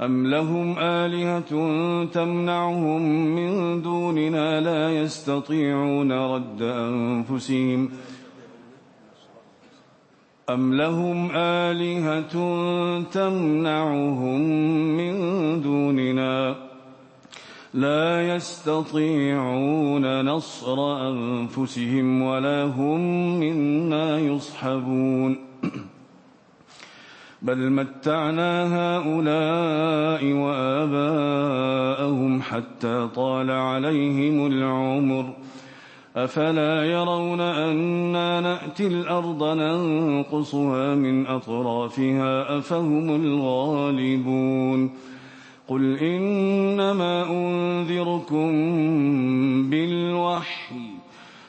أم لهم آلهة تمنعهم من دوننا لا يستطيعون رد أنفسهم أم لهم آلهة تمنعهم من دوننا لا يستطيعون نصر أنفسهم ولا هم منا يصحبون بل متعنا هؤلاء وآباءهم حتى طال عليهم العمر. أفلا يرون أنا نأتي الأرض ننقصها من أطرافها أفهم الغالبون. قل إنما أنذركم بالوحي.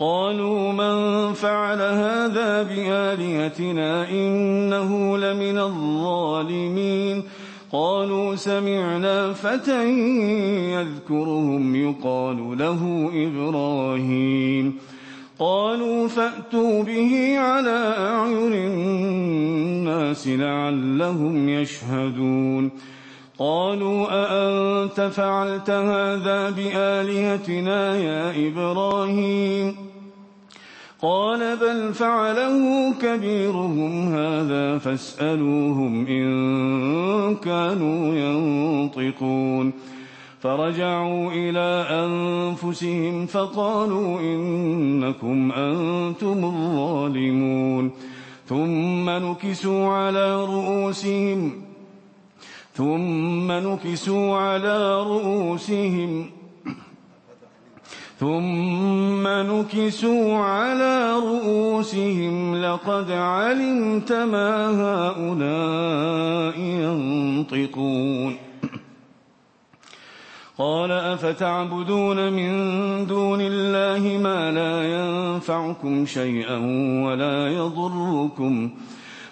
قالوا من فعل هذا بآلهتنا إنه لمن الظالمين. قالوا سمعنا فتى يذكرهم يقال له إبراهيم. قالوا فأتوا به على أعين الناس لعلهم يشهدون. قالوا أأنت فعلت هذا بآلهتنا يا إبراهيم؟ قال بل فعله كبيرهم هذا فاسألوهم إن كانوا ينطقون. فرجعوا إلى أنفسهم فقالوا إنكم أنتم الظالمون. ثم نكسوا على رؤوسهم ثم نكسوا على رؤوسهم. ثم نكسوا على رؤوسهم. لقد علمت ما هؤلاء ينطقون. قال أفتعبدون من دون الله ما لا ينفعكم شيئا ولا يضركم.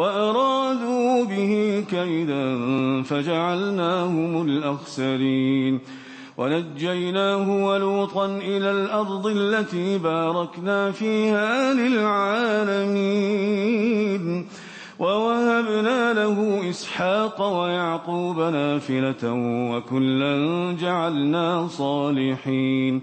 وأرادوا به كيدا فجعلناهم الأخسرين. ونجيناه ولوطا إلى الأرض التي باركنا فيها للعالمين. ووهبنا له إسحاق ويعقوب نافلة وكلا جعلنا صالحين.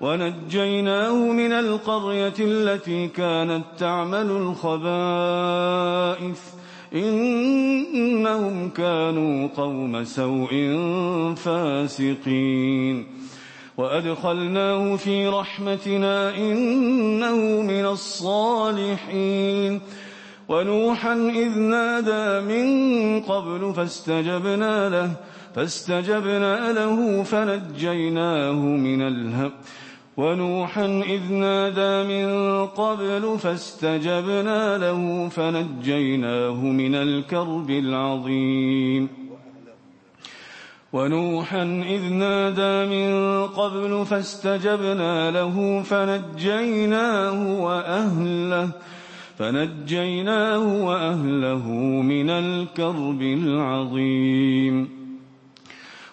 ونجيناه من القرية التي كانت تعمل الخبائث. إنهم كانوا قوم سوء فاسقين. وأدخلناه في رحمتنا إنه من الصالحين. ونوحا إذ نادى من قبل فاستجبنا له فاستجبنا له فنجيناه من الهم ونوحا إذ نادى من قبل فاستجبنا له فنجيناه من الكرب العظيم. ونوحا إذ نادى من قبل فاستجبنا له فنجيناه وأهله فنجيناه وأهله من الكرب العظيم.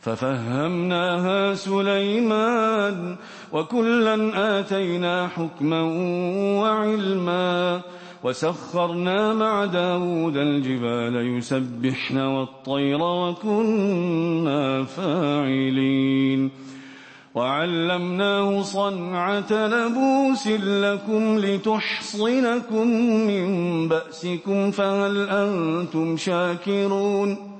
ففهمناها سليمان وكلا آتينا حكما وعلما وسخرنا مع داود الجبال يسبحن والطير وكنا فاعلين وعلمناه صنعة لبوس لكم لتحصنكم من بأسكم فهل أنتم شاكرون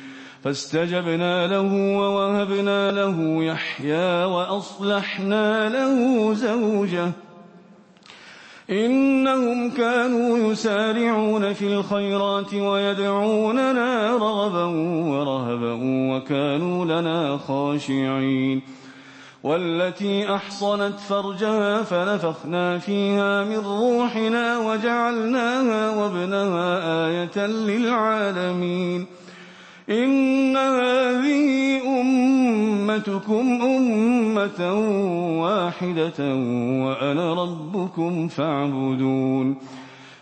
فاستجبنا له ووهبنا له يحيى وأصلحنا له زوجه. إنهم كانوا يسارعون في الخيرات ويدعوننا رغبا ورهبا وكانوا لنا خاشعين. والتي أحصنت فرجها فنفخنا فيها من روحنا وجعلناها وابنها آية للعالمين. إن هذه أمتكم أمة واحدة وأنا ربكم فاعبدون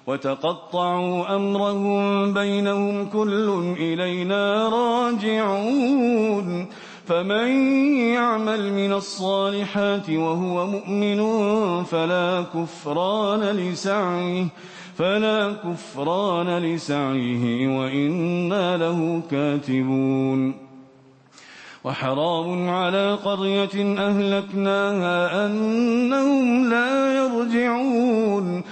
وتقطعوا أمرهم بينهم كل إلينا راجعون فمن يعمل من الصالحات وهو مؤمن فلا كفران لسعيه فلا كفران لسعيه وإنا له كاتبون. وحرام على قرية أهلكناها أنهم لا يرجعون.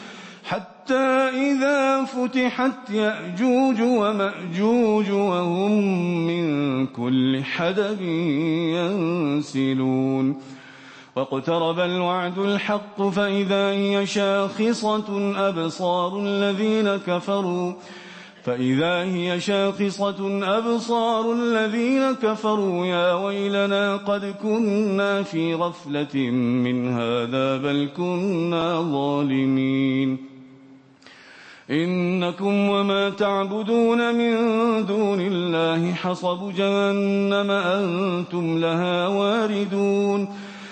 حتى إذا فتحت يأجوج ومأجوج وهم من كل حدب ينسلون. واقترب الوعد الحق فإذا هي شاخصة أبصار الذين كفروا. فإذا هي شاخصة أبصار الذين كفروا يا ويلنا قد كنا في غفلة من هذا بل كنا ظالمين. إنكم وما تعبدون من دون الله حصب جهنم أنتم لها واردون.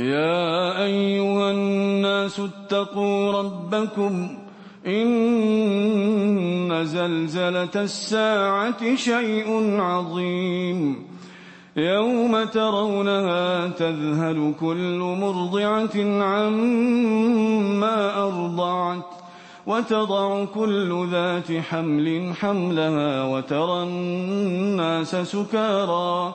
يا أيها الناس اتقوا ربكم إن زلزلة الساعة شيء عظيم يوم ترونها تذهل كل مرضعة عما أرضعت وتضع كل ذات حمل حملها وترى الناس سكارى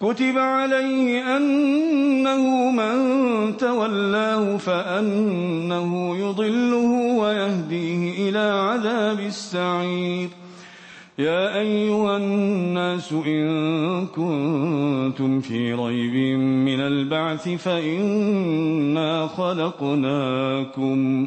كتب عليه أنه من تولاه فأنه يضله ويهديه إلى عذاب السعير. يا أيها الناس إن كنتم في ريب من البعث فإنا خلقناكم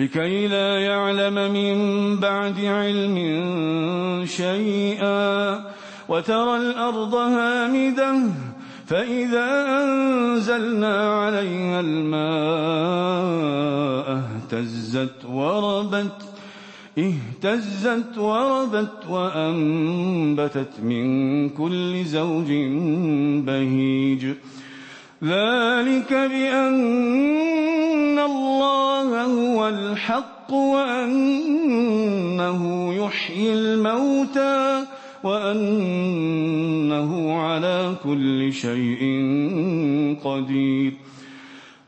لكي لا يعلم من بعد علم شيئا وترى الأرض هامدة فإذا أنزلنا عليها الماء اهتزت وربت اهتزت وربت وأنبتت من كل زوج بهيج ذلك بأن الله هو الحق وأنه يحيي الموتى وأنه على كل شيء قدير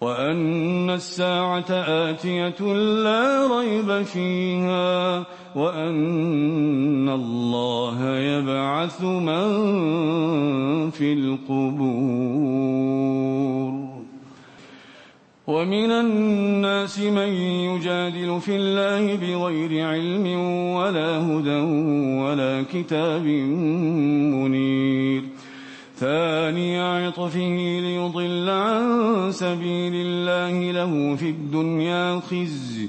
وأن الساعة آتية لا ريب فيها وأن الله يبعث من في القبور. ومن الناس من يجادل في الله بغير علم ولا هدى ولا كتاب منير. ثاني عطفه ليضل عن سبيل الله له في الدنيا خزي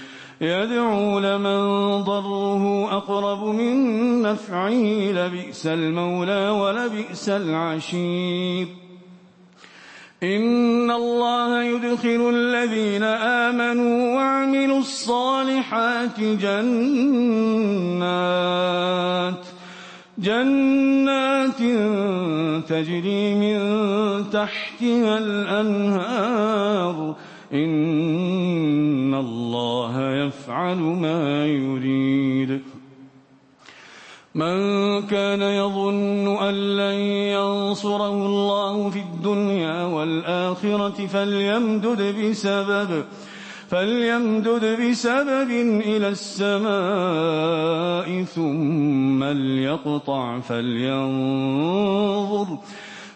يدعو لمن ضره أقرب من نفعه لبئس المولى ولبئس العشير. إن الله يدخل الذين آمنوا وعملوا الصالحات جنات جنات تجري من تحتها الأنهار. إن الله يفعل ما يريد. من كان يظن أن لن ينصره الله في الدنيا والآخرة فليمدد بسبب فليمدد بسبب إلى السماء ثم ليقطع فلينظر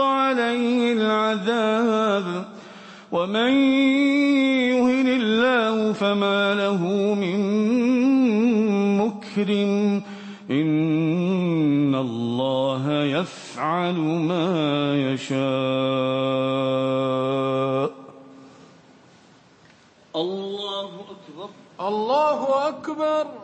عليه العذاب. ومن يهن الله فما له من مكرم. إن الله يفعل ما يشاء. الله أكبر. الله أكبر.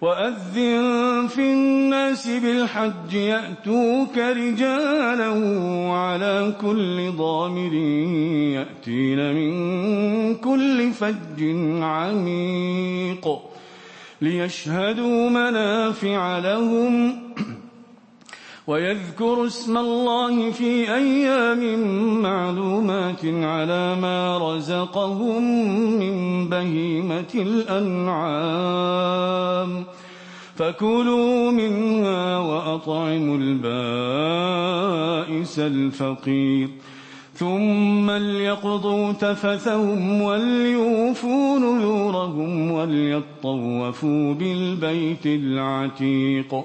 وأذن في الناس بالحج يأتوك رجالا وعلى كل ضامر يأتين من كل فج عميق ليشهدوا منافع لهم ويذكروا اسم الله في أيام معلومات على ما رزقهم من بهيمة الأنعام. فكلوا منها وأطعموا البائس الفقير. ثم ليقضوا تفثهم وليوفوا نذورهم وليطوفوا بالبيت العتيق.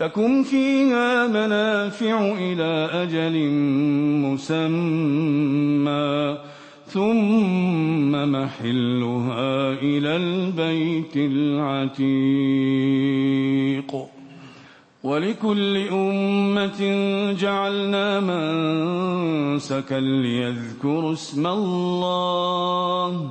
لكم فيها منافع إلى أجل مسمى. ثم محلها إلى البيت العتيق. ولكل أمة جعلنا منسكا ليذكروا اسم الله.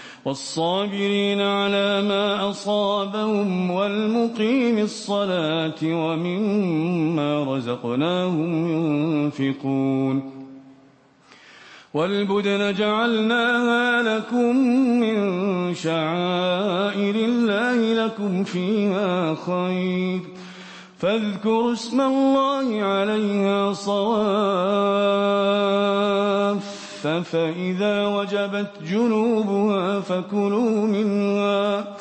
والصابرين على ما أصابهم والمقيم الصلاة ومما رزقناهم ينفقون والبدن جعلناها لكم من شعائر الله لكم فيها خير فاذكروا اسم الله عليها صواف فإذا وجبت جنوبها فكلوا منها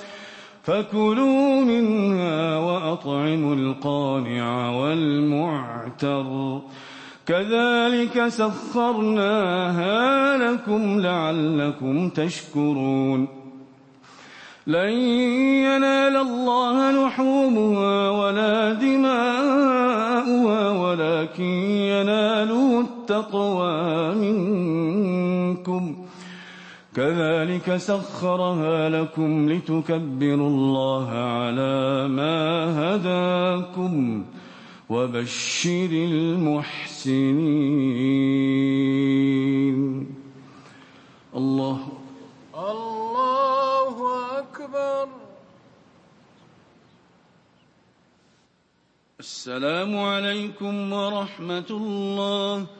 فكلوا منها وأطعموا القانع والمعتر. كذلك سخرناها لكم لعلكم تشكرون. لن ينال الله لحومها ولا دماؤها ولكن يناله التقوى منكم كذلك سخرها لكم لتكبروا الله على ما هداكم وبشر المحسنين. الله. الله أكبر. السلام عليكم ورحمة الله.